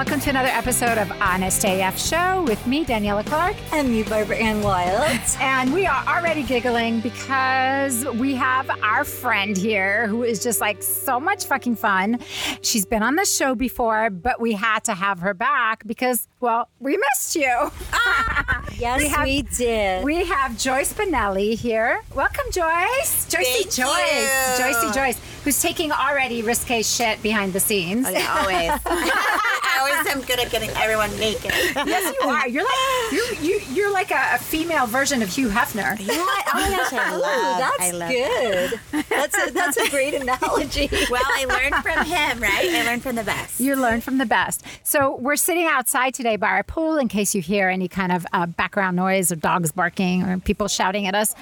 welcome to another episode of Honest AF Show with me, Daniela Clarke. And me, Barbara Ann Wylde. And we are already giggling because we have our friend here who is just like so much fucking fun. She's been on the show before, but we had to have her back because, well, we missed you. Ah, yes, We we, did. We have Joyce Bonelli here. Welcome, Joyce. Joycey Thank Joyce. you. Joycey Joyce, who's taking already risque shit behind the scenes. Oh, yeah, always. I always am good at getting everyone naked. Yes, you are. You're like you're you, you're like a, a female version of Hugh Hefner. You know what? Oh my gosh, I Ooh, love. that's I love good. That's a, that's a great analogy. Well, I learned from him, right? I learned from the best. You learn from the best. So we're sitting outside today by our pool in case you hear any kind of uh, background noise or dogs barking or people shouting at us.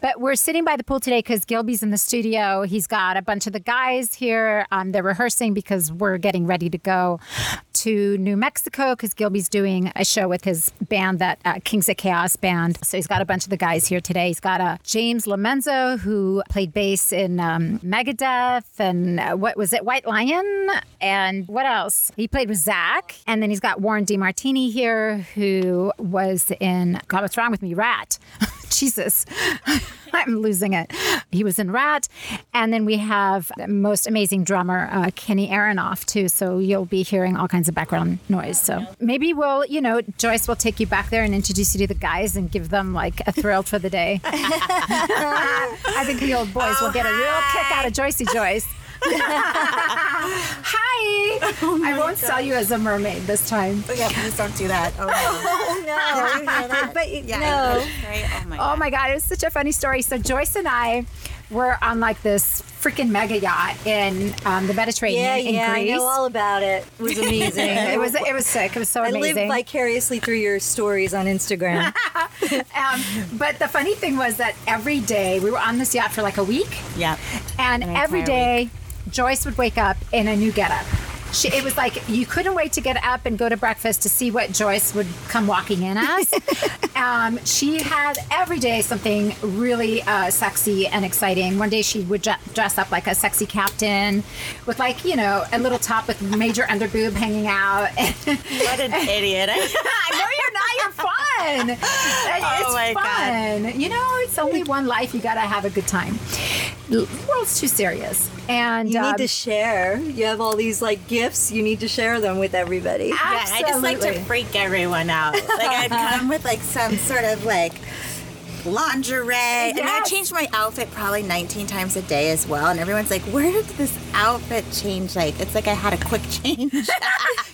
But we're sitting by the pool today because Gilby's in the studio. He's got a bunch of the guys here. Um, they're rehearsing because we're getting ready to go to New Mexico because Gilby's doing a show with his band, that uh, Kings of Chaos band. So he's got a bunch of the guys here today. He's got uh, James LoMenzo, who played bass in um, Megadeth and uh, what was it, White Lion? And what else? He played with Zakk. And then he's got Warren DeMartini here, who was in, God, what's wrong with me? Ratt. Jesus. I'm losing it. He was in Ratt. And then we have the most amazing drummer, uh, Kenny Aronoff, too. So you'll be hearing all kinds of background noise. So maybe we'll, you know, Joyce will take you back there and introduce you to the guys and give them like a thrill for the day. I think the old boys will get a real kick out of Joycey Joyce. Hi. I won't sell you as a mermaid this time. Oh, yeah, please don't do that. Oh, no. Oh no! Did you hear that? But Yeah, no. Right? Oh, my Oh God. my God, it was such a funny story. So Joyce and I were on like this freaking mega yacht in um, the Mediterranean Yeah, in yeah, yeah. I know all about it. It was amazing. it was it was sick. It was so I amazing. live vicariously through your stories on Instagram. um, but the funny thing was that every day we were on this yacht for like a week, Yep. and every day day Joyce would wake up in a new getup. She, it was like you couldn't wait to get up and go to breakfast to see what Joyce would come walking in as. um, she had every day something really uh, sexy and exciting. One day she would ju- dress up like a sexy captain with like you know a little top with major underboob hanging out. What an idiot. I know you're not. You're fun. it's Oh my God. You know, it's only one life. You got to have a good time. The world's too serious, and You um, need to share. You have all these like gifts. You need to share them with everybody. Yeah, I just like to freak everyone out. Like I'd come with like some sort of like lingerie. And I Yes. change my outfit probably 19 times a day as well. And everyone's like, where did this outfit change? Like, it's like I had a quick change.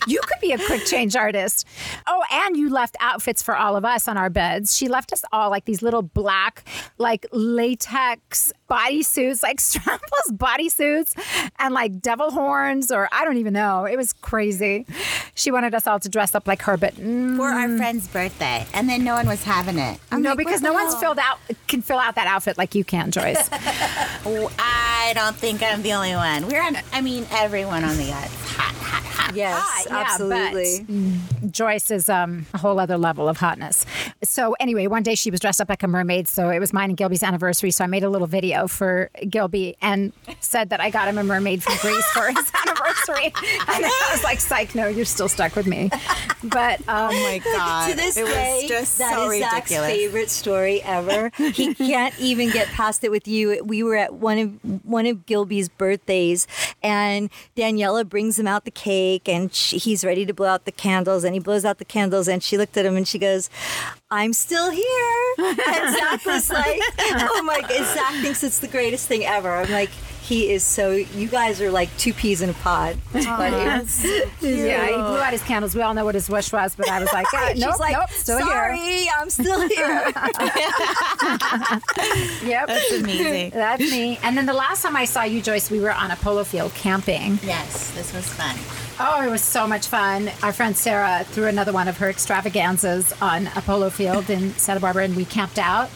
you could be a quick change artist. Oh, and you left outfits for all of us on our beds. She left us all like these little black, like latex bodysuits, like strapless bodysuits, and like devil horns, or I don't even know. It was crazy. She wanted us all to dress up like her, but mm, For our friend's birthday. And then no one was having it. I'm no, like, because no one's filled out can fill out that outfit like you can, Joyce. Oh, I don't think I'm the only one. We're on, I mean, everyone on the yacht. Hot, hot, hot. Yes, yeah, absolutely. but Joyce is um, a whole other level of hotness. So anyway, one day she was dressed up like a mermaid. So it was mine and Gilby's anniversary. So I made a little video for Gilby and said that I got him a mermaid from Greece for his anniversary. And I was like, "Psych, no, you're still stuck with me." But um, Oh my God. to this it day, was just that so is Zakk's favorite story ever. he can't even get past it with you. We were at one of one of Gilby's birthdays, and Daniela brings him out the cake, and she, he's ready to blow out the candles, and he blows out the candles, and she looked at him and she goes, "I'm still here," and Zakk was like, "Oh my god!" Zakk thinks it's the greatest thing ever. I'm like. He is so. You guys are like two peas in a pod. It's funny. yeah, he blew out his candles. We all know what his wish was, but I was like, ah, She's nope, like, nope, still sorry, here. I'm still here. Yep. That's amazing. That's me. And then the last time I saw you, Joyce, we were on a polo field camping. yes, this was fun. Oh, it was so much fun. Our friend Sarah threw another one of her extravaganzas on a polo field in Santa Barbara, and we camped out.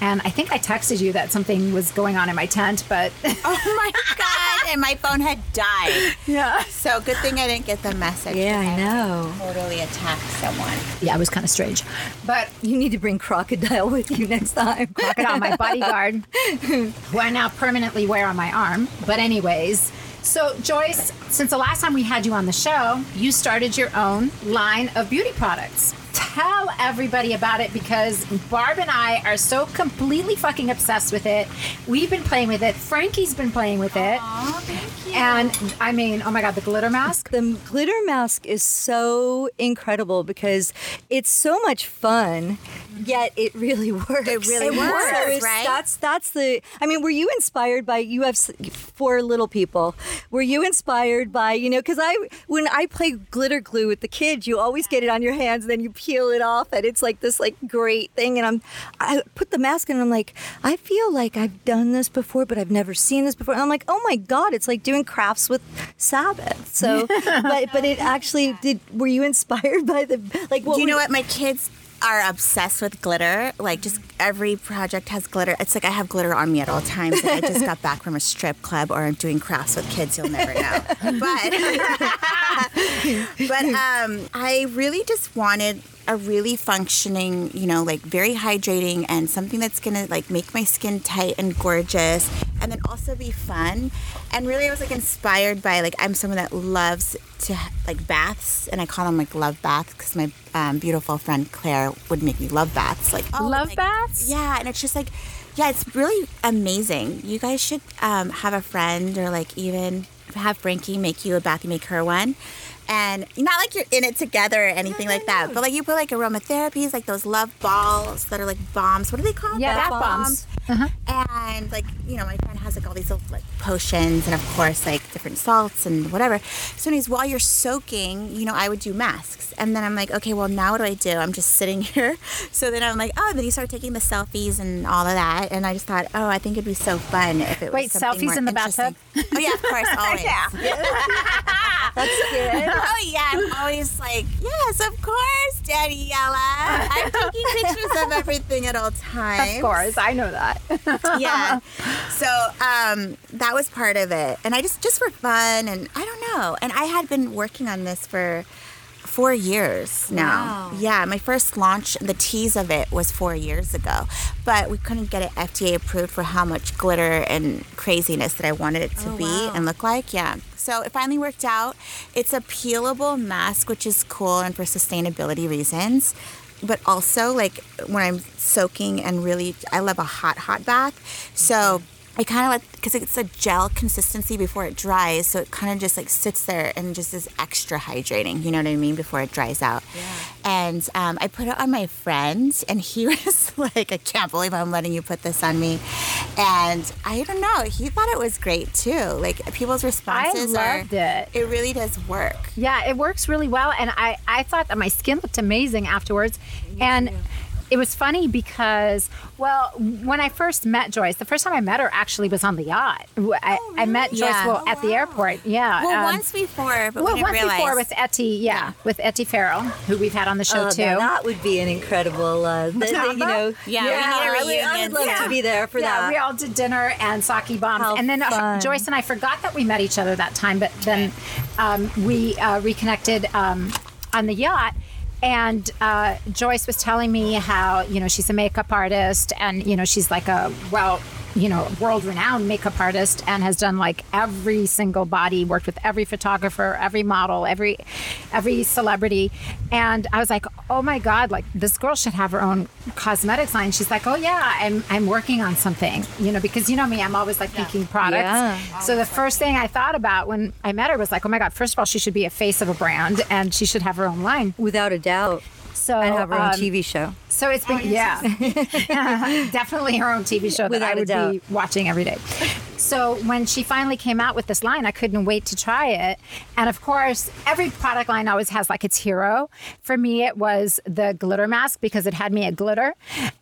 And I think I texted you that something was going on in my tent, but Oh my God. and my phone had died. Yeah. So good thing I didn't get the message. Yeah, I know. Totally attacked someone. Yeah, it was kind of strange. But You need to bring crocodile with you next time. crocodile, my bodyguard, who I now permanently wear on my arm. But anyways, so Joyce, since the last time we had you on the show, you started your own line of beauty products. Tell everybody about it because Barb and I are so completely fucking obsessed with it. We've been playing with it. Frankie's been playing with it. Aww, thank you. And I mean, oh my god, the glitter mask. The glitter mask is so incredible because it's so much fun, yet it really works. It really So works, it's- right? That's that's the. I mean, were you inspired by? You have four little people. Were you inspired by? You know, because I when I play glitter glue with the kids, you always get it on your hands, and then you peel it off, and it's like this like great thing. And I'm I put the mask in, and I'm like, I feel like I've done this before, but I've never seen this before. And I'm like, oh my god, it's like doing crafts with Sabbath. So, but but it actually did. Were you inspired by the like? What Do you know what? My kids are obsessed with glitter. Like, just every project has glitter. It's like I have glitter on me at all times. Like, I just got back from a strip club or I'm doing crafts with kids. You'll never know. But, but um, I really just wanted a really functioning, you know, like very hydrating and something that's gonna like make my skin tight and gorgeous, and then also be fun. And really, I was like inspired by like I'm someone that loves to like baths, and I call them like love baths because my um, beautiful friend Claire would make me love baths. Like oh, Love like- baths? Yeah, and it's just like, yeah, it's really amazing. You guys should um, have a friend or like even have Frankie make you a bath. You make her one. And not like you're in it together or anything like that, but like you put like aromatherapies, like those love balls that are like bombs. What do they call Yeah, bath bombs. Uh-huh. And like you know, my friend has like all these little like potions, and of course like different salts and whatever. So, anyways, while you're soaking, you know, I would do masks, and then I'm like, okay, well now what do I do? I'm just sitting here. So then I'm like, oh, then you start taking the selfies and all of that, and I just thought, oh, I think it'd be so fun if it was Wait, something selfies more in the bathtub? Oh yeah, of course, always. That's good. Oh yeah, I'm always like, yes, of course, Daniela. I'm taking pictures of everything at all times. Of course, I know that. yeah. So um, that was part of it, and I just just for fun, and I don't know. And I had been working on this for four years now. Wow. Yeah, my first launch, the tease of it was four years ago, but we couldn't get it FDA approved for how much glitter and craziness that I wanted it to Oh, be wow. and look like. Yeah. So it finally worked out. It's a peelable mask, which is cool and for sustainability reasons. But also, like when I'm soaking and really, I love a hot, hot bath. So I kind of like, because it's a gel consistency before it dries. So it kind of just like sits there and just is extra hydrating. You know what I mean? Before it dries out. Yeah. And um, I put it on my friend, and he was like, I can't believe I'm letting you put this on me. And I don't know, he thought it was great too. Like people's responses I loved are, it. It really does work. Yeah, it works really well. And I, I thought that my skin looked amazing afterwards. and it was funny because, well, when I first met Joyce, the first time I met her actually was on the yacht. I, I met Joyce Yeah. well, at the airport. Yeah. Well, um, once before, but well, we didn't once realize. before with Etty, yeah, with Etty Farrell, who we've had on the show Oh, too. that would be an incredible, uh, th- th- you know. Yeah, we need a I would- I would love Yeah. to be there for yeah, that. we all did dinner and sake bombs, How and then uh. Joyce and I forgot that we met each other that time, but then um, we uh, reconnected um, on the yacht. And uh, Joyce was telling me how you know she's a makeup artist, and you know she's like a well, you know, world-renowned makeup artist, and has done like every single body, worked with every photographer, every model, every every celebrity. And I was like, oh my god, like this girl should have her own cosmetics line. She's like, oh yeah, I'm I'm working on something, you know, because you know me, I'm always like picking products. Yeah. So the first thing I thought about when I met her was like, oh my god, first of all, she should be a face of a brand, and she should have her own line. Without a doubt. So And have her own um, TV show. so it's been yeah, definitely her own TV show that I would doubt. be watching every day. So when she finally came out with this line, I couldn't wait to try it. And of course, every product line always has like its hero. For me, it was the glitter mask because it had me at glitter,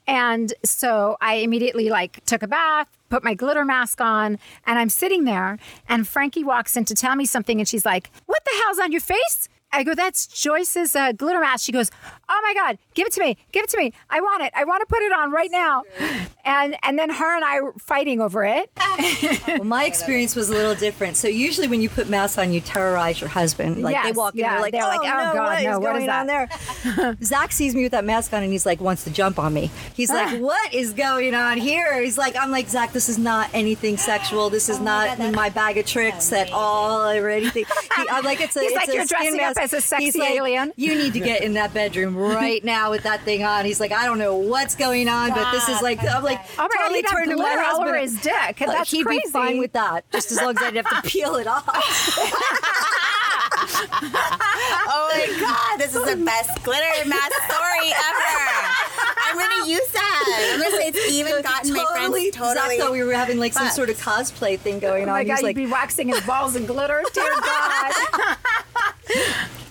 and so I immediately like took a bath. Put my glitter mask on, and I'm sitting there, and Frankie walks in to tell me something, and she's like, "What the hell's on your face?" I go, that's Joyce's uh, glitter mask. She goes, oh my God, give it to me. Give it to me. I want it. I want to put it on right now. And and then her and I were fighting over it. Well, my experience was a little different. So usually when you put masks on, you terrorize your husband. Like they walk in, yeah, they're like, they're oh, like, oh, no, God, what is no, what is going on there? Zakk sees me with that mask on and he's like, wants to jump on me. He's like, what is going on here? He's like, I'm like, Zakk, this is not anything sexual. This is not in my bag of tricks at all or anything. He, I'm like, it's a, He's it's like, a "You're skin dressing up mask." As a sexy He's like, alien. You need to get in that bedroom right now with that thing on. He's like, I don't know what's going on, but this is like, I'm like, Oh God, totally turned to my husband. over his dick. Like, That's he'd crazy. be fine with that, just as long as I didn't have to peel it off. Oh my god, this is the best glitter mask story ever. I'm gonna use that. I'm gonna say it's even gotten my friends totally. Zakk thought we were having like some fucked. sort of cosplay thing going Oh on. my God, was you'd like, be waxing his balls in glitter. Dear God.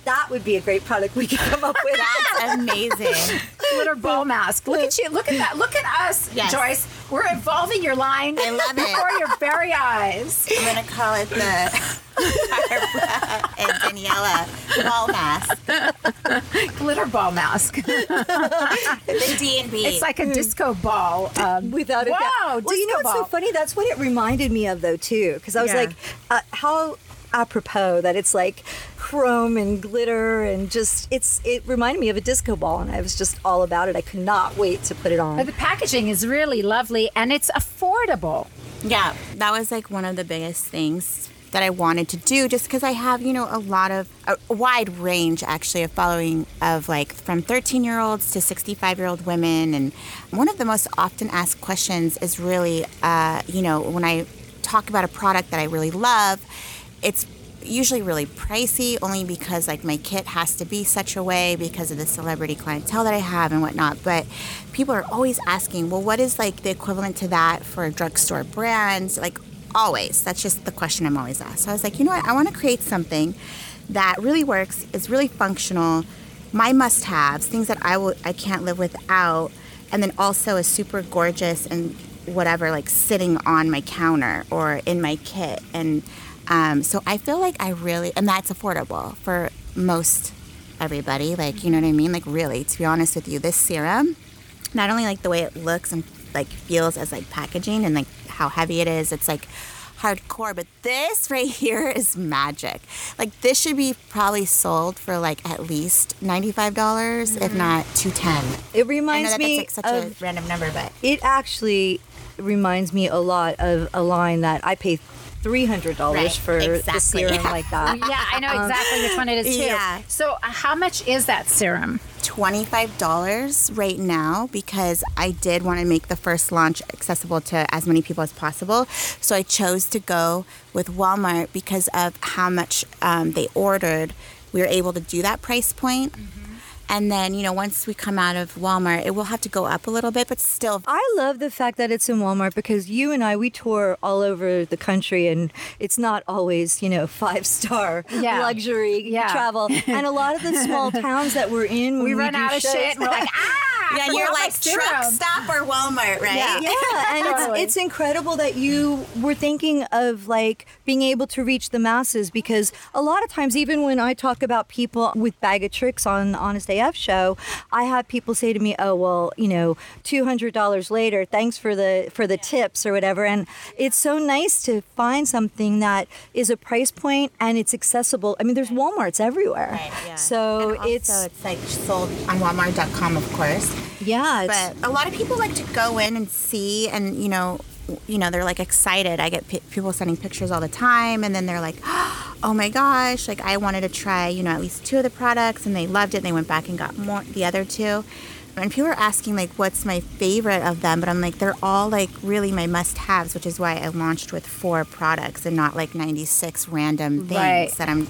that would be a great product we could come up with. That's amazing. glitter ball mask. Look at you. Look at that. Look at us, Yes. Joyce. We're evolving your line I love it. before your very eyes. I'm gonna call it the Barbara and Daniela ball mask. Glitter ball mask. The D and B. It's like a disco ball. Um, Without a Wow, doubt. Well, you know disco what's so funny? That's what it reminded me of, though, too. Because I was Yeah. like, uh, how apropos that it's like chrome and glitter and just it's it reminded me of a disco ball and I was just all about it. I could not wait to put it on. but the packaging is really lovely and it's affordable. Yeah, that was like one of the biggest things that I wanted to do just because I have, you know, a lot of a, a wide range actually of following of like from 13 year olds to 65 year old women. And one of the most often asked questions is really, uh, you know, when I talk about a product that I really love, it's usually really pricey only because like my kit has to be such a way because of the celebrity clientele that I have and whatnot. But people are always asking, well, what is like the equivalent to that for drugstore brand? Like always, that's just the question I'm always asked. So I was like, you know what? I want to create something that really works, is really functional, my must-haves, things that I will I can't live without, and then also is super gorgeous and whatever, like sitting on my counter or in my kit and um, so I feel like I really, and that's affordable for most everybody. Like, you know what I mean? Like, really, to be honest with you, this serum, not only like the way it looks and like feels as like packaging and like how heavy it is, it's like hardcore. But this right here is magic. Like, this should be probably sold for like at least ninety-five dollars, if not two ten. it I know reminds that me that's like such of a random number, but it actually reminds me a lot of a line that I pay three hundred dollars Right, for the exactly. serum like that. Yeah, I know exactly which one it is too. yeah. So, uh, how much is that serum? $25 right now because I did want to make the first launch accessible to as many people as possible. So I chose to go with Walmart because of how much um, they ordered. We were able to do that price point. And then, you know, once we come out of Walmart, it will have to go up a little bit, but still. I love the fact that it's in Walmart because you and I we tour all over the country and it's not always you know five star Yeah. luxury Yeah. travel and a lot of the small towns that we're in We we, run do out of shows- shit and we're like, ah! Yeah, and you're like truck stop or Walmart, right? Yeah. yeah, and Totally. it's, it's incredible that you were thinking of like being able to reach the masses because a lot of times, even when I talk about people with bag of tricks on Honest AF show, I have people say to me, "Oh, well, you know, two hundred dollars later, thanks for the for the tips or whatever." And it's so nice to find something that is a price point and it's accessible. I mean, there's WalMarts everywhere, so And also, it's it's like sold on Walmart.com, of course. Yeah, but a lot of people like to go in and see and you know you know they're like excited. I get p- people sending pictures all the time and then they're like oh my gosh like i wanted to try you know at least two of the products and they loved it and they went back and got more the other two and people are asking like what's my favorite of them but i'm like they're all like really my must-haves which is why i launched with four products and not like 96 random things Right. that i'm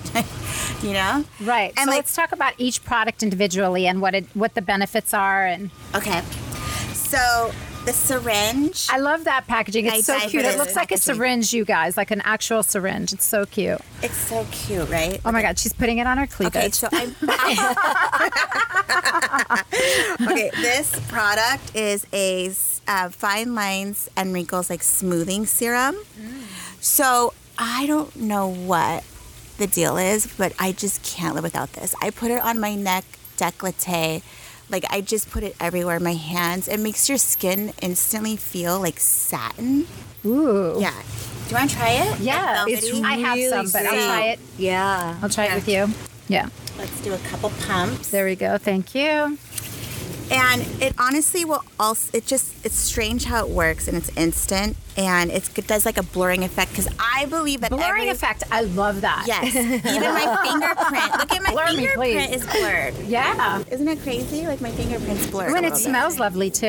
you know Right. and so like let's talk about each product individually and what it what the benefits are and okay so the syringe I love that packaging. It's I so cute. It looks like a syringe, you guys, like an actual syringe. It's so cute. it's so cute right Oh my god, she's putting it on her cleavage. Okay, so I'm. okay, this product is a uh, fine lines and wrinkles like smoothing serum. So I don't know what the deal is, but I just can't live without this. I put it on my neck décolleté. Like I just put it everywhere, my hands. It makes your skin instantly feel like satin. Ooh. Yeah. Do you want to try it? Yeah, It's velvety? I have some, but I'll try it. Yeah. I'll try it with you. Yeah. Let's do a couple pumps. There we go. Thank you. And it honestly will also, it just, it's strange how it works and it's instant and it's, it does like a blurring effect because I believe that Blurring every, effect. I love that. Yes. Even my fingerprint. Look at my Blur fingerprint please. is blurred. Yeah. Isn't it crazy? Like my fingerprint's blurred. When it little bit. smells lovely too.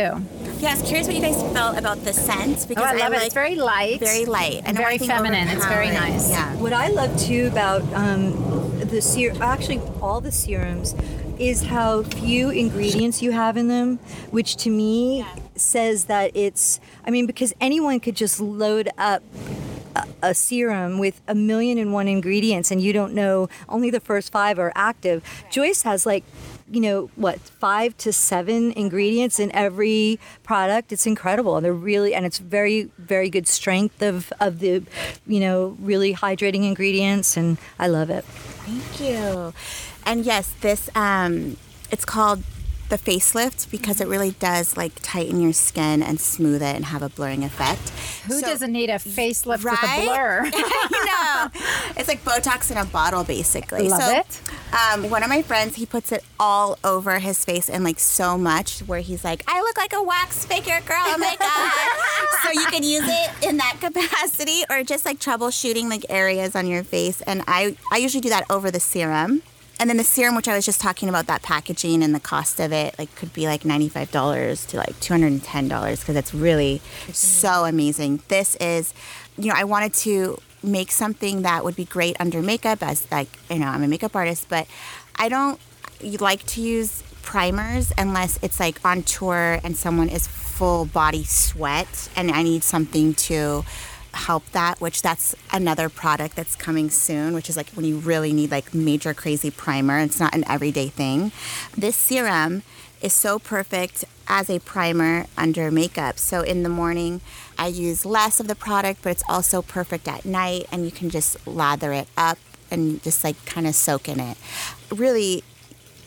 Yeah, I was curious what you guys felt about the scent Oh, because I love it. like It's very light. very light and Very feminine. It's very nice. Yeah. What I love too about um, the ser- actually all the serums, is how few ingredients you have in them, which to me says that it's. I mean, because anyone could just load up a, a serum with a million and one ingredients, and you don't know only the first five are active. Joyce has like. You know what? Five to seven ingredients in every product. It's incredible, and they're really, and it's very, very good strength of of the, you know, really hydrating ingredients, and I love it. Thank you. And yes, this um, it's called the facelift because it really does like tighten your skin and smooth it and have a blurring effect. Who So- doesn't need a facelift with a blur? you know, it's like Botox in a bottle, basically. Love so, it. Um, one of my friends, he puts it all over his face and like so much, where he's like, "I look like a wax figure, girl. Oh my god!" so you can use it in that capacity, or just like troubleshooting like areas on your face. And I, I usually do that over the serum. And then the serum, which I was just talking about, that packaging and the cost of it, like could be like ninety-five dollars to like two hundred and ten dollars because it's really so amazing. This is, you know, I wanted to make something that would be great under makeup, as like you know, I'm a makeup artist, but I don't like to use primers unless it's like on tour and someone is full body sweat, and I need something to help that which that's another product that's coming soon which is like when you really need like major crazy primer it's not an everyday thing. This serum is so perfect as a primer under makeup. So in the morning i use less of the product but it's also perfect at night and you can just lather it up and just like kind of soak in it. Really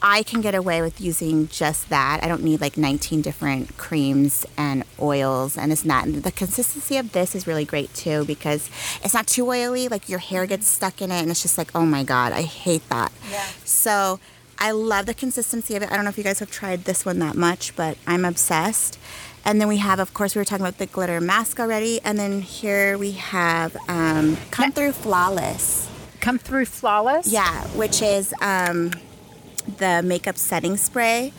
I can get away with using just that. I don't need like 19 different creams and oils and it's not. And the consistency of this is really great too because it's not too oily. Like your hair gets stuck in it and it's just like, oh my God, I hate that. Yeah. So I love the consistency of it. I don't know if you guys have tried this one that much, but I'm obsessed. And then we have, of course, we were talking about the glitter mask already. And then here we have um, Come Through Flawless. Come through flawless. Yeah, which is um, the makeup setting spray.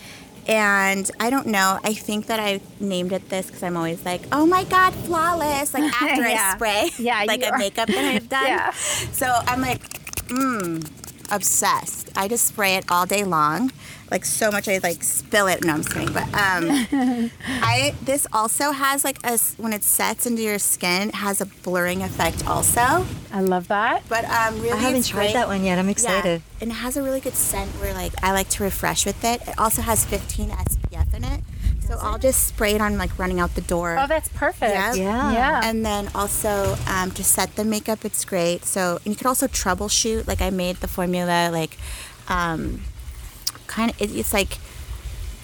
And I don't know. I think that I named it this because I'm always like, "Oh my God, flawless!" Like after Yeah. I spray, Yeah, like a are. makeup that I've done. Yeah. So I'm like, mmm, obsessed. I just spray it all day long, like so much I like spill it. No, I'm just kidding. But um, I this also has like a when it sets into your skin, it has a blurring effect also. I love that. But um, really, I haven't tried great. that one yet. I'm excited. Yeah, and it has a really good scent where like I like to refresh with it. It also has 15 SPF in it. So I'll just spray it on like running out the door. Oh, that's perfect. Yeah. Yeah. Yeah. And then also um, to set the makeup, it's great. So and you can also troubleshoot. Like I made the formula like um, kind of it, it's like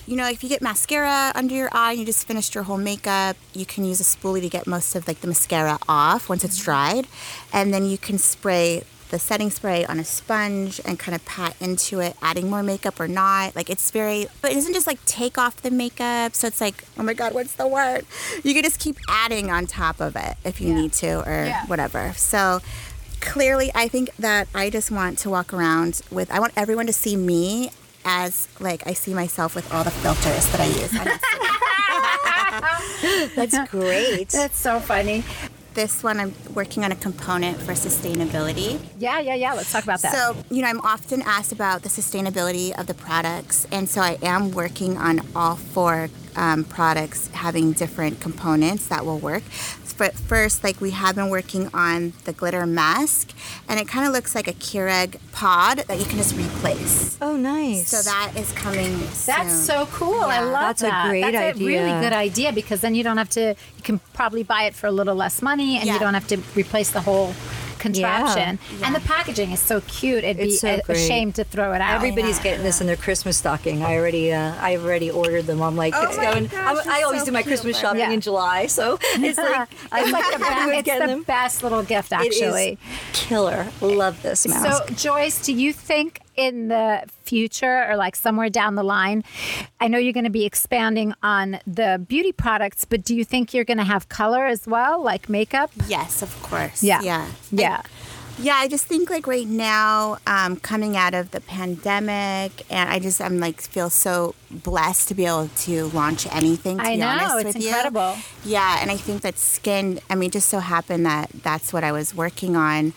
you know if you get mascara under your eye and you just finished your whole makeup, you can use a spoolie to get most of like the mascara off once it's mm-hmm. dried, and then you can spray the setting spray on a sponge and kind of pat into it, adding more makeup or not. Like it's very, but it doesn't just like take off the makeup. So it's like, oh my God, what's the word? You can just keep adding on top of it if you need to or Yeah. whatever. So clearly, I think that I just want to walk around with, I want everyone to see me as like I see myself with all the filters that I use. I'm That's great. That's so funny. this one, I'm working on a component for sustainability. Yeah, yeah, yeah. Let's talk about that. So, you know, I'm often asked about the sustainability of the products, and so I am working on all four um, products having different components that will work. But first, like we have been working on the glitter mask, and it kind of looks like a Keurig pod that you can just replace. oh, nice. So that is coming That's soon. so cool. I love That's a that. great That's a really idea. good idea because then you don't have to. You can probably buy it for a little less money, and Yeah. you don't have to replace the whole contraption. And the packaging is so cute. It'd It's be so a, a great. shame to throw it out. Everybody's getting this in their Christmas stocking. I already, uh, I already ordered them. I'm like, Oh it's going. gosh, I'm- I always so do my Christmas Barbara. shopping Yeah. in July, so it's like it's like the, everyone's best, it's the them. best little gift, It is actually. killer. Love this mask. So, Joyce, do you think in the future or like somewhere down the line, I know you're going to be expanding on the beauty products, but do you think you're going to have color as well, like makeup? Yes, of course. Yeah. Yeah. Yeah. Yeah, I just think like right now, um, coming out of the pandemic, and I just I'm like feel so blessed to be able to launch anything. To I be know, honest it's with incredible. You. Yeah, and I think that skin. I mean, just so happened that that's what I was working on.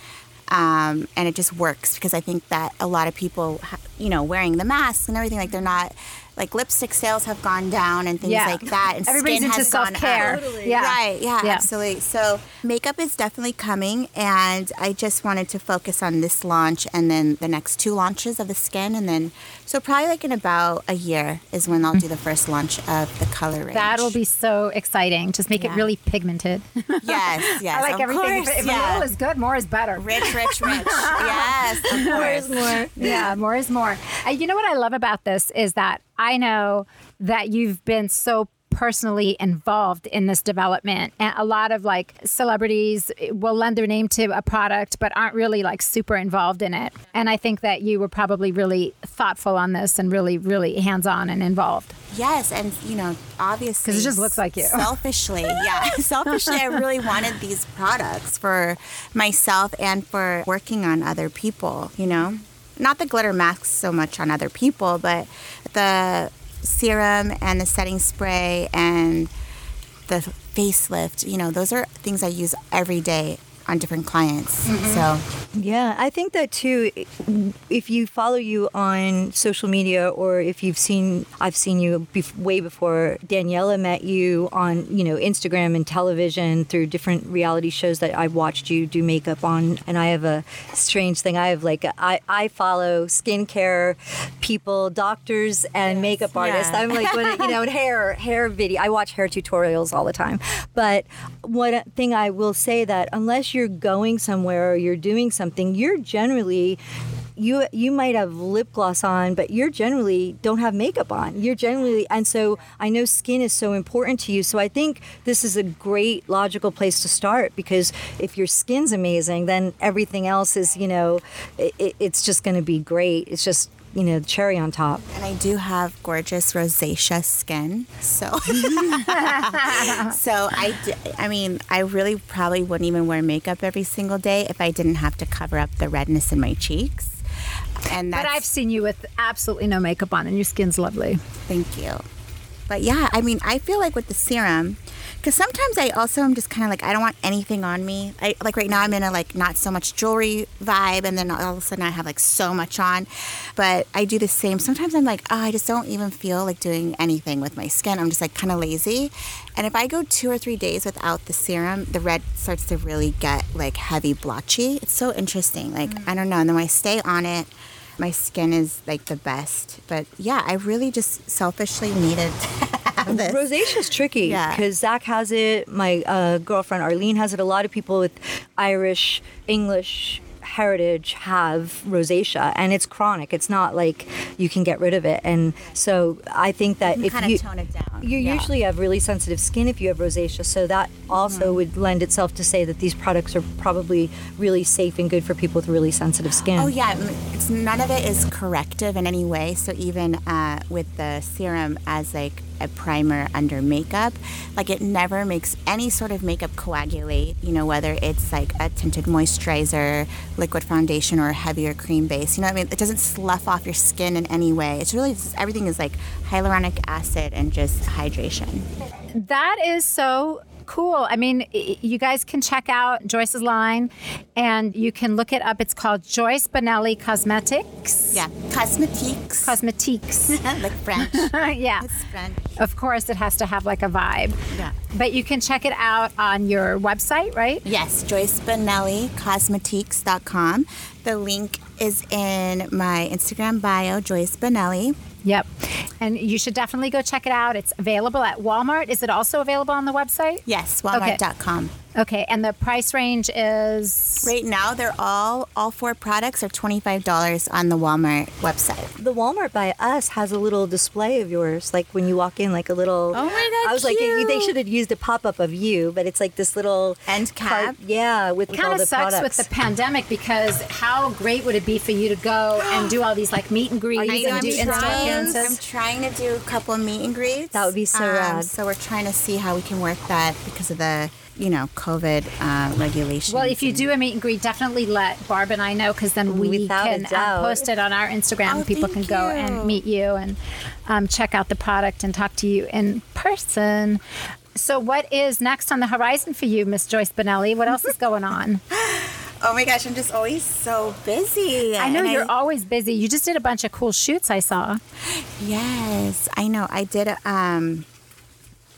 Um, and it just works because I think that a lot of people, you know, wearing the masks and everything, like they're not, like lipstick sales have gone down and things Yeah. like that, and Everybody's skin into has gone up. self-care. Totally. Yeah. Right. Yeah, Yeah. Absolutely. So makeup is definitely coming, and I just wanted to focus on this launch and then the next two launches of the skin, and then so probably like in about a year is when I'll do the first launch of the color range. That'll be so exciting. Just make it really pigmented. yes, yes. I like of everything. Course, if, if yeah. a little is good, more is better. rich, rich, rich. yes, of course. more. yeah, more is more. Uh, you know what I love about this is that I know that you've been so personally involved in this development and a lot of like celebrities eh, will lend their name to a product but aren't really like super involved in it and i think that you were probably really thoughtful on this and really really hands-on and involved Yes, and you know, obviously, because it just looks like you. Selfishly, yeah, selfishly, I really wanted these products for myself and for working on other people. You know, not the glitter masks so much on other people, but the serum and the setting spray and the facelift. You know, those are things I use every day on different clients. Mm-hmm. So Yeah, I think that too. If you follow you on social media, or if you've seen, I've seen you bef- way before Daniela met you on, you know, Instagram and television through different reality shows that I've watched you do makeup on. And I have a strange thing. I have like I I follow skincare people, doctors, and makeup artists. Yeah. I'm like, when, you know, hair hair video. I watch hair tutorials all the time. But one thing I will say that unless you're going somewhere or you're doing something, you're generally you you might have lip gloss on, but you're generally don't have makeup on. You're generally and so I know skin is so important to you. So I think this is a great logical place to start because if your skin's amazing, then everything else is you know it, it- it's just going to be great. It's just you know the cherry on top. And I do have gorgeous rosacea skin, so so I, d- I mean, I really probably wouldn't even wear makeup every single day if I didn't have to cover up the redness in my cheeks. And that's, but i've seen you with absolutely no makeup on and your skin's lovely Thank you. But yeah, I mean, I feel like with the serum, because sometimes I also am just kind of like I don't want anything on me. I like right now I'm in a like not so much jewelry vibe, and then all of a sudden I have like so much on. But I do the same. Sometimes I'm like, oh, I just don't even feel like doing anything with my skin. I'm just like kind of lazy. And if I go two or three days without the serum, the red starts to really get like heavy blotchy. It's so interesting. Like mm. I don't know. And then when I stay on it my skin is like the best. But yeah, I really just selfishly needed this. Rosacea's tricky Yeah. because Zakk has it. My uh, girlfriend Arlene has it. A lot of people with Irish, English heritage have rosacea, and it's chronic. It's not like you can get rid of it. And so I think that if kind of you tone it down. you Yeah. usually have really sensitive skin if you have rosacea, so that also Mm-hmm. would lend itself to say that these products are probably really safe and good for people with really sensitive skin. Oh yeah, it's none of it is corrective in any way. So even uh, with the serum as like a primer under makeup, like it never makes any sort of makeup coagulate. You know, whether it's like a tinted moisturizer, liquid foundation, or a heavier cream base. You know, what I mean, it doesn't slough off your skin in any way. It's really just, everything is like hyaluronic acid and just hydration. That is so cool. I mean, you guys can check out Joyce's line and you can look it up. It's called Joyce Bonelli Cosmetics. Yeah, cosmetiques, Cosmetiques. like French. yeah. It's French. Of course, it has to have like a vibe. Yeah. But you can check it out on your website, right? Yes, Joyce Bonelli, cosmetiques.com. The link is in my Instagram bio, Joyce Bonelli. Yep. And you should definitely go check it out. It's available at Walmart. Is it also available on the website? Yes, walmart.com. Okay, and the price range is Right now, they're all all four products are twenty five dollars on the Walmart website. The Walmart by us has a little display of yours, like when you walk in, like a little. Oh my God, I was like, they should have used a pop up of you, but it's like this little End cart- cap? yeah, with, with kind of the sucks products. with the pandemic because how great would it be for you to go and do all these like meet and greets you and gonna do be Insta trying? I'm trying to do a couple of meet and greets. That would be so Um, rad. So we're trying to see how we can work that because of the you know COVID uh, regulations. Well, if you do a meet and greet, definitely let Barb and I know because then we Without can uh, post it on our Instagram. Oh, People can go you. and meet you and um, check out the product and talk to you in person. So, what is next on the horizon for you, Miss Joyce Bonelli? What else is going on? oh my gosh, I'm just always so busy. I know And you're always busy. You just did a bunch of cool shoots. I saw. Yes, I know. I did um,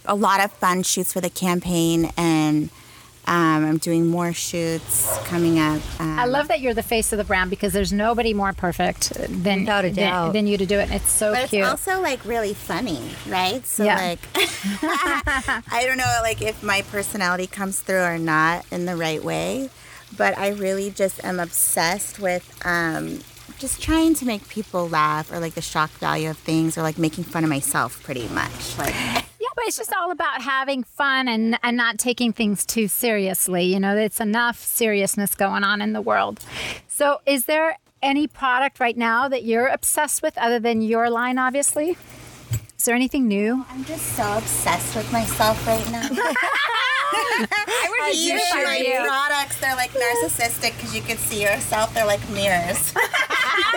a lot of fun shoots for the campaign, and um, I'm doing more shoots coming up. Um, I love that you're the face of the brand because there's nobody more perfect than than, doubt. than you to do it. And it's so But cute. it's also like really funny, right? So Yeah. like I don't know like if my personality comes through or not in the right way, but I really just am obsessed with um just trying to make people laugh or like the shock value of things or like making fun of myself pretty much. Like Yeah, but it's just all about having fun and, and not taking things too seriously. You know, it's enough seriousness going on in the world. So, is there any product right now that you're obsessed with other than your line, obviously? Is there anything new? I'm just so obsessed with myself right now. I would you use should my be. products. They're like narcissistic because you can see yourself. They're like mirrors.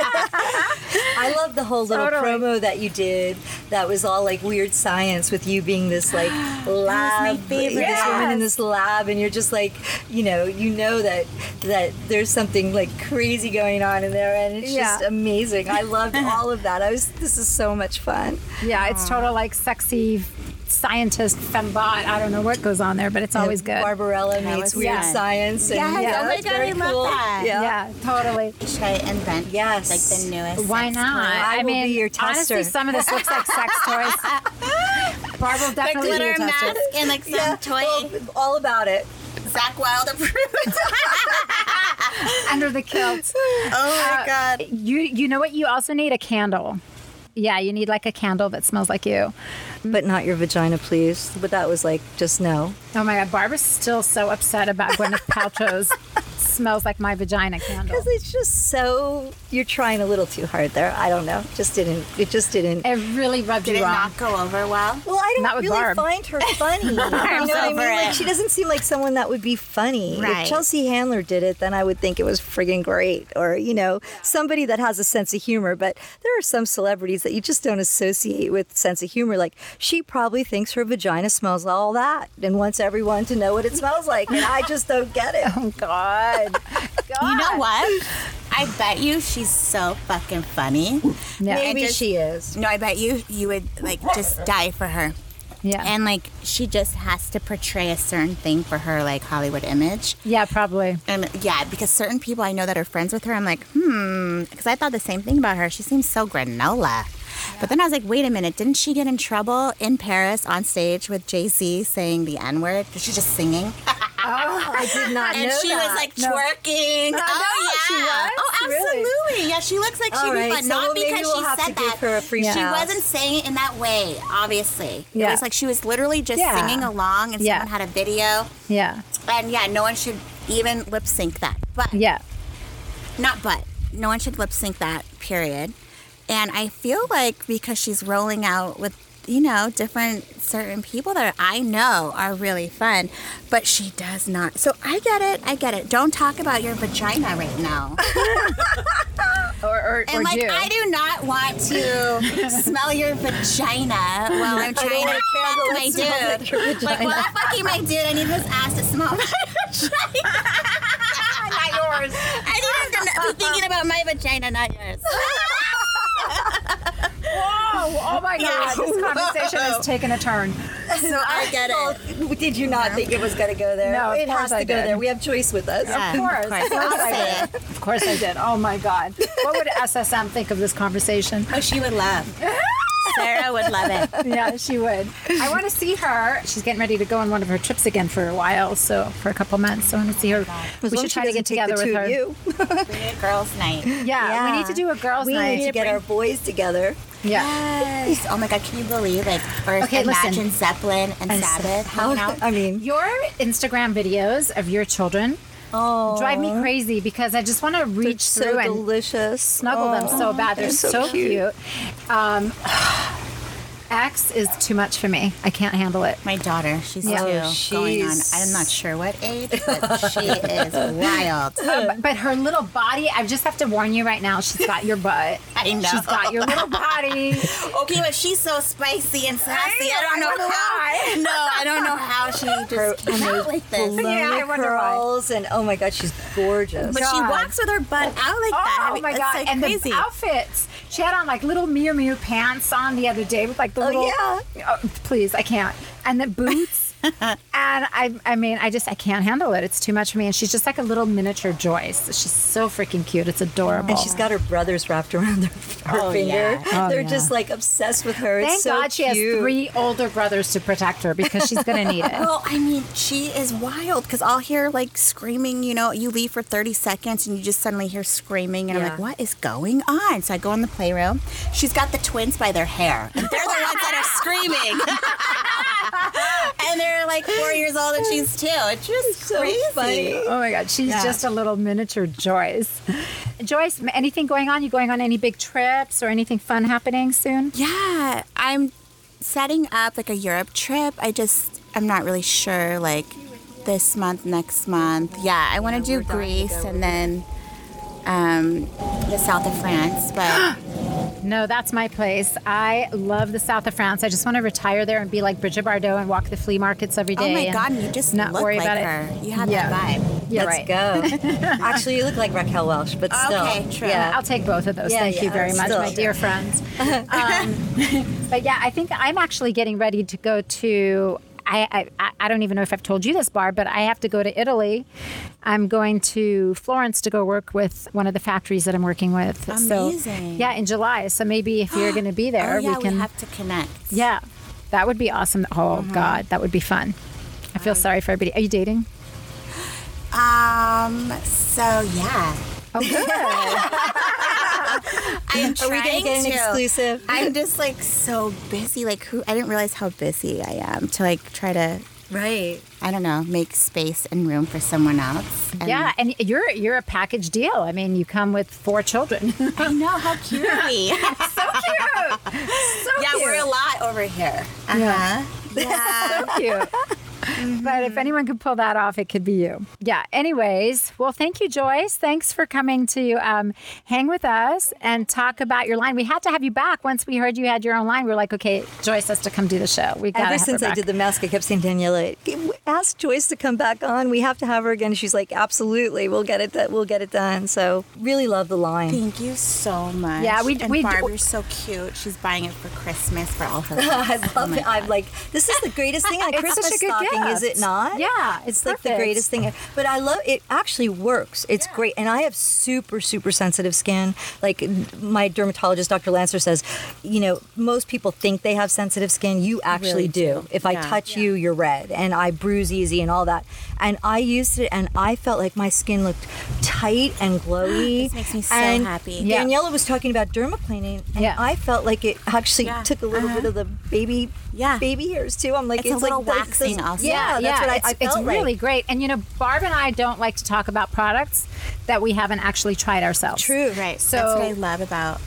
I love the whole little Totally. promo that you did. That was all like weird science with you being this like lab, favorite. this woman in this lab, and you're just like, you know, you know that that there's something like crazy going on in there, and it's just amazing. I loved all of that. I was. This is so much fun. Yeah, it's total like sexy scientist fembot. I don't know what goes on there, but it's always good. Barbarella meets was weird fun. science. And Yes, yeah, oh my God, I love cool. that. Yeah. yeah, totally. Should I invent Yes. like the newest? Why sex not? toy? I will mean, be your honestly, some of this looks like sex toys. Barb will The definitely be your glitter tester. mask and like some Yeah, toy. well, all about it. Zakk Wylde approved. under the kilt. oh my uh, god. You you know what? You also need a candle. Yeah, you need like a candle that smells like you. But not your vagina, please. But that was like just no. Oh my god, Barbara's still so upset about Gwyneth Paltrow's smells like my vagina candle. Because it's just so you're trying a little too hard there. I don't know. Just didn't. It just didn't. It really rubbed Did you it wrong. not go over well? Well, I don't really Barb. find her funny. you know what I mean? Like she doesn't seem like someone that would be funny. Right. If Chelsea Handler did it, then I would think it was friggin' great. Or you know, somebody that has a sense of humor. But there are some celebrities that you just don't associate with sense of humor. Like she probably thinks her vagina smells all that and wants everyone to know what it smells like, and I just don't get it. Oh God. God. You know what? I bet you she's so fucking funny. Yeah. Maybe just- she is. No, I bet you you would like just die for her. Yeah. And like she just has to portray a certain thing for her like Hollywood image. yeah, probably. And yeah, because certain people I know that are friends with her, I'm like, hmm, because I thought the same thing about her. She seems so granola. But then I was like, wait a minute, didn't she get in trouble in Paris on stage with Jay Z saying the N word? Was she just singing? Oh, I did not and she that. was like twerking. oh, yeah. was? Oh, Really? absolutely. Yeah, she looks like she All would, but so not well, because we'll she said that. give her a free she wasn't saying it in that way, obviously. Yeah. It was like she was literally just Yeah. singing along and Yeah. someone had a video. Yeah. And yeah, no one should even lip sync that. But Yeah. not but no one should lip sync that period and i feel like because she's rolling out with you know different certain people that i know are really fun but she does not. So i get it i get it. Don't talk about your vagina right now. Or or, and or like do. i do not want to smell your vagina while i'm trying to fuck my smells like dude like while i'm fucking my dude i need his ass to smell my vagina not yours. I need him to be thinking about my vagina not yours Whoa! Oh my God! This conversation has taken a turn. so i get it did you not think it was going to go there? No, it has to I go did. there. We have choice with us. Yeah, Of course, of course. of course I'll say did. Of course I did. Oh my God! What would SSM think of this conversation? oh she would laugh Sarah would love it. yeah, she would. I want to see her. She's getting ready to go on one of her trips again for a while, so for a couple months. So I want to see her. As we should try to get together with two her. of you. Bring a girls' night. Yeah, we need to do a girls' we night. We need to get our boys together. yeah. Yes. Oh my God, can you believe like or Okay, listen. imagine Zeppelin and, And Sabbath How, hanging? I mean, Your Instagram videos of your children oh, drive me crazy because I just want to reach so through and delicious. snuggle them so bad. They're, they're so so, cute. cute. Um, X is too much for me. I can't handle it. My daughter, she's Yeah. two, oh, going on. I'm not sure what age, but she is wild. But, but her little body, I just have to warn you right now, she's got your butt. I know. She's got your little body. Okay, but she's so spicy and sassy. I I, don't know, know I how. No, I don't know how she just came out like this. Baloney Yeah, I wonder why. curls and oh my god, she's gorgeous. But she walks with her butt out like that. Oh I Oh mean, my it's god! like and crazy. the outfits. She had on like little Miu Miu pants on the other day with like the Oh, little. yeah. Oh, please, I can't. And the boots. and I, I mean, I just, I can't handle it. It's too much for me. And she's just like a little miniature Joyce. She's so freaking cute. It's adorable. and she's got her brothers wrapped around her, her Oh, finger. Oh, yeah. Oh, They're yeah. just like obsessed with her. Thank it's so God she has three older brothers to protect her because she's gonna need it. Well, I mean, she is wild because I'll hear like screaming. You know, you leave for 30 seconds and you just suddenly hear screaming, and I'm like, what is going on? So I go in the playroom. She's got the twins by their hair, and they're the ones that are screaming. and they're like four years old, and she's two. It's just so crazy. funny. Oh my God, she's Yeah. just a little miniature Joyce. Joyce, anything going on? You going on any big trips or anything fun happening soon? Yeah, I'm setting up like a Europe trip. I just, I'm not really sure, like this month, next month. Yeah, I want to do Greece and then um, the south of France. But No, that's my place. I love the south of France. I just want to retire there and be like Bridget Bardot and walk the flea markets every day. oh my and God, you just not look worry like about her. it. You have Yeah. that vibe. Yeah, Let's right. go. Actually, you look like Raquel Welch, but still. Okay, true. Yeah. I'll take both of those. Yeah, Thank you very much, my dear friends. Um, but yeah, I think I'm actually getting ready to go to. I, I, I don't even know if I've told you this, Barb, but I have to go to Italy. I'm going to Florence to go work with one of the factories that I'm working with. Amazing. So, yeah, in July. So maybe if you're going to be there, oh yeah, we can. have to connect. yeah, that would be awesome. Oh God, that would be fun. I feel sorry for everybody. Are you dating? Um. So yeah, Oh, good. I am Are we trying gonna get an to. exclusive? I'm just like so busy. Like who? I didn't realize how busy I am to like try to. Right. I don't know, make space and room for someone else. And yeah, and you're you're a package deal. I mean, you come with four children. I know how cute are we? so cute. So yeah, cute. we're a lot over here. Uh Yeah. Yeah. so cute. But if anyone could pull that off, it could be you. Yeah. Anyways, well, thank you, Joyce. Thanks for coming to um, hang with us and talk about your line. We had to have you back once we heard you had your own line. We were like, okay, Joyce has to come do the show. We got Ever since I did the mask, I kept saying, Daniela, ask Joyce to come back on. We have to have her again. She's like, absolutely, we'll get it. Done. We'll get it done. So really love the line. Thank you so much. Yeah, we- and we do- Barb, you're so cute. She's buying it for Christmas for all her. I love Oh my it. I'm like, this is the greatest thing on It's Christmas such a good is it not? Yeah, it's it's like the greatest thing. But I love it. Actually works. It's great, and I have super super sensitive skin. Like my dermatologist, Dr. Lancer says, you know, most people think they have sensitive skin. You actually really do. do. If I Yeah. touch you, you're red, and I bruise easy and all that. And I used it, and I felt like my skin looked tight and glowy. This makes me so and happy. Yeah. Daniela was talking about dermaplaning, and Yeah. I felt like it actually Yeah. took a little Uh-huh. bit of the baby Yeah. baby hairs too. I'm like, It's a like little the- the- waxing also. Yeah, that's what I, it's, I it's felt really like. great. And you know, Barb and I don't like to talk about products that we haven't actually tried ourselves. True. Right. So- That's what I love about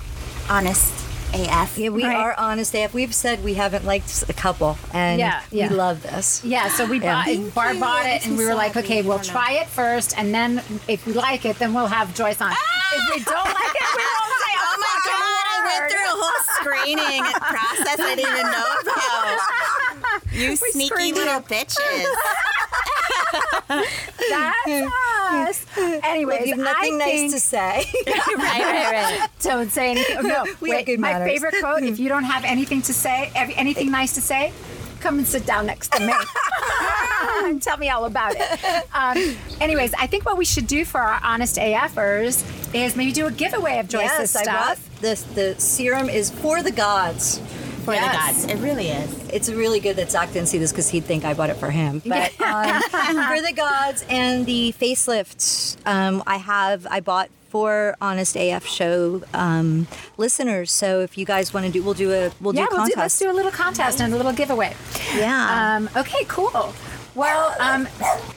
Honest AF. Yeah, we Right. are honest AF. We've said we haven't liked a couple, and Yeah, yeah. we love this. Yeah, so we Yeah. bought Thank Barb you. bought it, makes and we were like, okay, we'll try it first, and then if we like it, then we'll have Joyce on. If we don't like it, we won't say. Oh my god, I went through a whole screening process I didn't even know about. You sneaky screened little bitches. That's us. Anyways, We have nothing I nice think, to say. right, right, right. Don't say anything. Oh, no, We wait. good my manners. favorite quote: If you don't have anything to say, anything nice to say, come and sit down next to me. and Tell me all about it. Um, anyways, I think what we should do for our honest AFers is maybe do a giveaway of Joyce's yes, I stuff. brought this. The serum is for the gods. For Yes. the gods. It really is. It's really good that Zakk didn't see this because he'd think I bought it for him. But um, for the gods and the facelifts, um, I have I bought for Honest AF show um, listeners. So if you guys want to do, we'll do a we'll yeah, do a we'll do, let's do a little contest and a little giveaway. Yeah. Um, okay, cool. Well, um,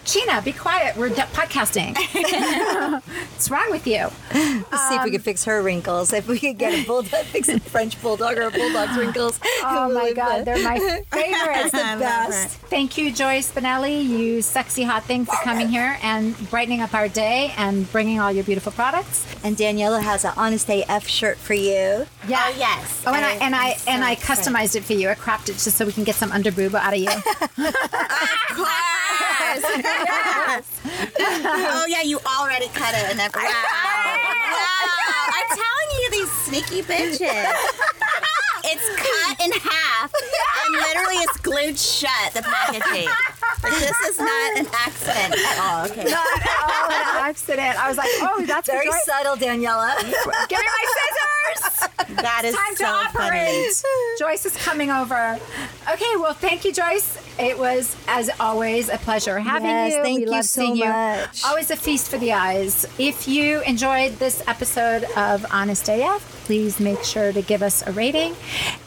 Gina, be quiet. We're d- podcasting. What's wrong with you? Let's see if we could fix her wrinkles. If we could get a bulldog, fix a French bulldog or a bulldog's wrinkles. Oh my God, they're my favorites. the best. Thank you, Joyce Bonelli, you sexy hot thing, for coming here and brightening up our day and bringing all your beautiful products. And Daniela has an Honest AF shirt for you. Yeah. Oh, yes. Oh, and I I- and I so and I excited. customized it for you. I cropped it just so we can get some under boob out of you. Yes. oh yeah, you already cut it and everything. Wow. wow. I'm telling you, these sneaky bitches. It's cut in half and literally it's glued shut. The packaging. Like, this is not an accident at all. Okay. Not all an accident. I was like, oh, that's Very Joyce. subtle, Daniela. Give me my scissors. That is Time to operate. funny. Joyce is coming over. Okay, well, thank you, Joyce. It was, as always, a pleasure having Yes, you. thank we you so much. you. Always a feast for the eyes. If you enjoyed this episode of Honest AF, please make sure to give us a rating.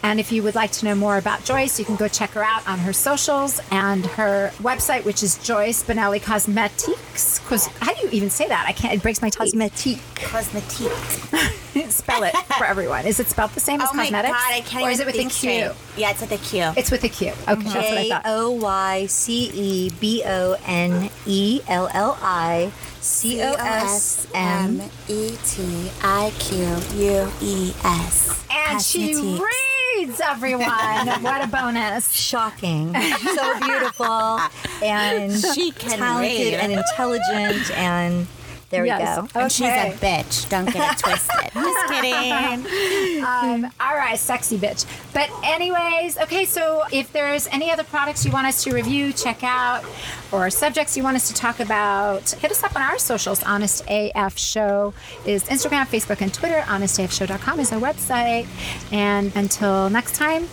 And if you would like to know more about Joyce, you can go check her out on her socials and her website, which is Joyce Bonelli Cosmetics. Cos- How do you even say that? I can't. It breaks my teeth. Cosmetique. Cosmetique. Spell it for everyone. Is it spelled the same as Oh my cosmetics? god, I can't or is it with a Q? straight. Yeah, it's with a Q. It's with a Q. Okay, that's what I thought. O Y C E B O N E L L I C O S M. E T I Q U E S. And she reads, everyone. what a bonus. Shocking. So beautiful and She can talented read. and intelligent and there Yes. we go. And she's a bitch. Don't get it twisted. Just kidding. Um, all right, sexy bitch. But, anyways, okay, so if there's any other products you want us to review, check out, or subjects you want us to talk about, hit us up on our socials. Honest AF Show is Instagram, Facebook, and Twitter. HonestAFShow.com is our website. And until next time,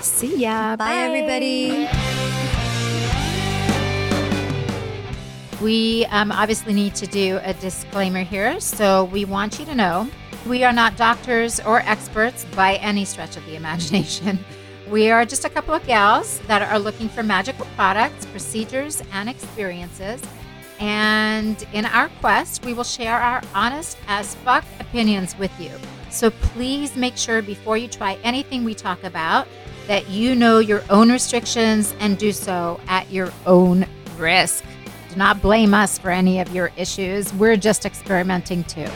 see ya. Bye, everybody. We um, obviously need to do a disclaimer here. So we want you to know we are not doctors or experts by any stretch of the imagination. We are just a couple of gals that are looking for magical products, procedures, and experiences. And in our quest, we will share our honest as fuck opinions with you. So please make sure before you try anything we talk about that you know your own restrictions and do so at your own risk. Do not blame us for any of your issues. We're just experimenting too.